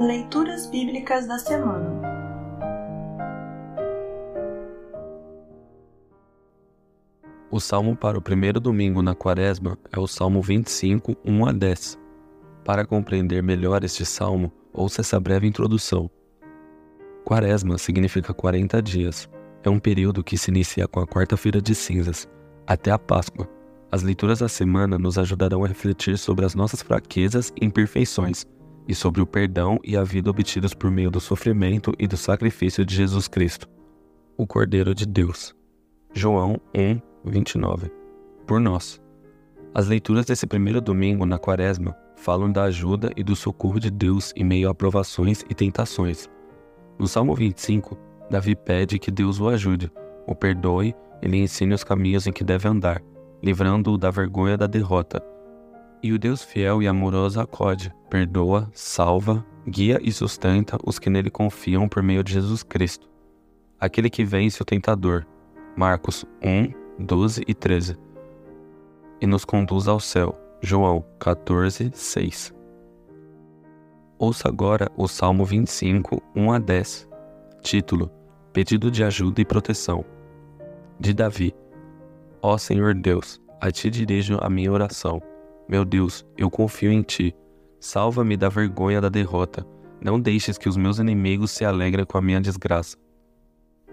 Leituras Bíblicas da Semana O salmo para o primeiro domingo na quaresma é o Salmo 25, 1 a 10. Para compreender melhor este salmo, ouça essa breve introdução. Quaresma significa 40 dias. É um período que se inicia com a quarta-feira de cinzas, até a Páscoa. As leituras da semana nos ajudarão a refletir sobre as nossas fraquezas e imperfeições e sobre o perdão e a vida obtidos por meio do sofrimento e do sacrifício de Jesus Cristo, o Cordeiro de Deus. João 1, 29. Por nós. As leituras desse primeiro domingo na Quaresma falam da ajuda e do socorro de Deus em meio a provações e tentações. No Salmo 25, Davi pede que Deus o ajude, o perdoe e lhe ensine os caminhos em que deve andar, livrando-o da vergonha da derrota e o Deus fiel e amoroso acode, perdoa, salva, guia e sustenta os que nele confiam por meio de Jesus Cristo. Aquele que vence o tentador. Marcos 1, 12 e 13. E nos conduz ao céu. João 14, 6. Ouça agora o Salmo 25, 1 a 10. Título: Pedido de ajuda e proteção. De Davi. Ó Senhor Deus, a ti dirijo a minha oração meu Deus, eu confio em ti. Salva-me da vergonha da derrota. Não deixes que os meus inimigos se alegrem com a minha desgraça.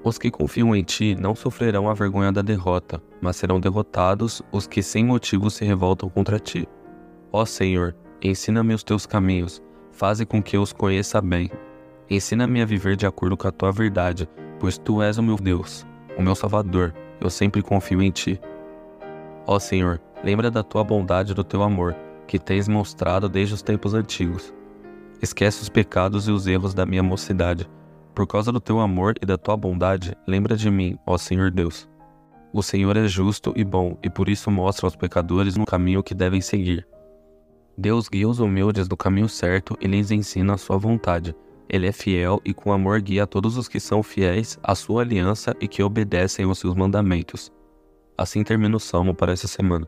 Os que confiam em ti não sofrerão a vergonha da derrota, mas serão derrotados os que sem motivo se revoltam contra ti. Ó Senhor, ensina-me os teus caminhos, faze com que eu os conheça bem. Ensina-me a viver de acordo com a tua verdade, pois tu és o meu Deus, o meu Salvador, eu sempre confio em ti. Ó Senhor, Lembra da tua bondade e do teu amor, que tens mostrado desde os tempos antigos. Esquece os pecados e os erros da minha mocidade. Por causa do teu amor e da tua bondade, lembra de mim, ó Senhor Deus. O Senhor é justo e bom, e por isso mostra aos pecadores no caminho que devem seguir. Deus guia os humildes no caminho certo e lhes ensina a sua vontade. Ele é fiel e com amor guia todos os que são fiéis à sua aliança e que obedecem aos seus mandamentos. Assim termina o salmo para essa semana.